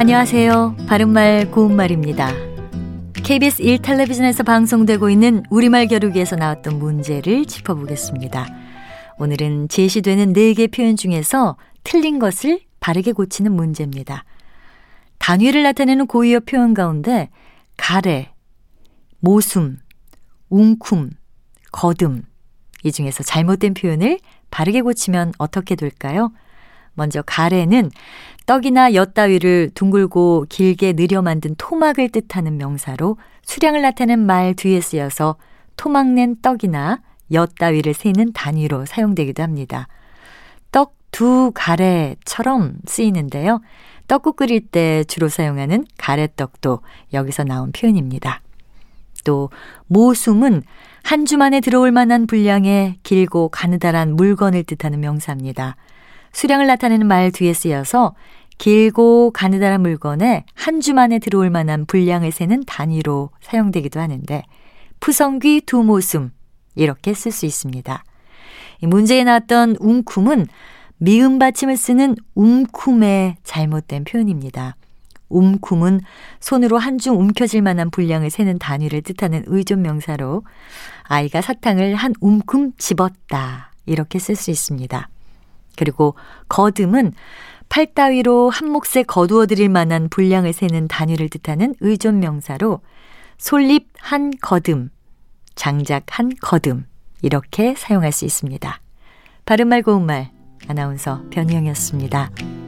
안녕하세요. 바른말 고운말입니다. KBS 1텔레비전에서 방송되고 있는 우리말 겨루기에서 나왔던 문제를 짚어보겠습니다. 오늘은 제시되는 4개 표현 중에서 틀린 것을 바르게 고치는 문제입니다. 단위를 나타내는 고유어 표현 가운데 가래, 모숨, 웅쿰, 거듬 이 중에서 잘못된 표현을 바르게 고치면 어떻게 될까요? 먼저 가래는 떡이나 엿 따위를 둥글고 길게 느려 만든 토막을 뜻하는 명사로 수량을 나타내는 말 뒤에 쓰여서 토막낸 떡이나 엿 따위를 세는 단위로 사용되기도 합니다. 떡 두 가래처럼 쓰이는데요. 떡국 끓일 때 주로 사용하는 가래떡도 여기서 나온 표현입니다. 또 모숨은 한 주만에 들어올 만한 분량의 길고 가느다란 물건을 뜻하는 명사입니다. 수량을 나타내는 말 뒤에 쓰여서 길고 가느다란 물건에 한 주만에 들어올 만한 분량을 세는 단위로 사용되기도 하는데 푸성귀 두 모숨 이렇게 쓸 수 있습니다. 문제에 나왔던 웅쿰은 미음 받침을 쓰는 움쿰의 잘못된 표현입니다. 움쿰은 손으로 한줌 움켜질 만한 분량을 세는 단위를 뜻하는 의존 명사로 아이가 사탕을 한 움큼 집었다 이렇게 쓸 수 있습니다. 그리고 거듬은 팔 따위로 한 몫에 거두어 드릴 만한 분량을 세는 단위를 뜻하는 의존 명사로 솔잎 한 거듬, 장작 한 거듬 이렇게 사용할 수 있습니다. 바른말 고운말 아나운서 변희영이었습니다.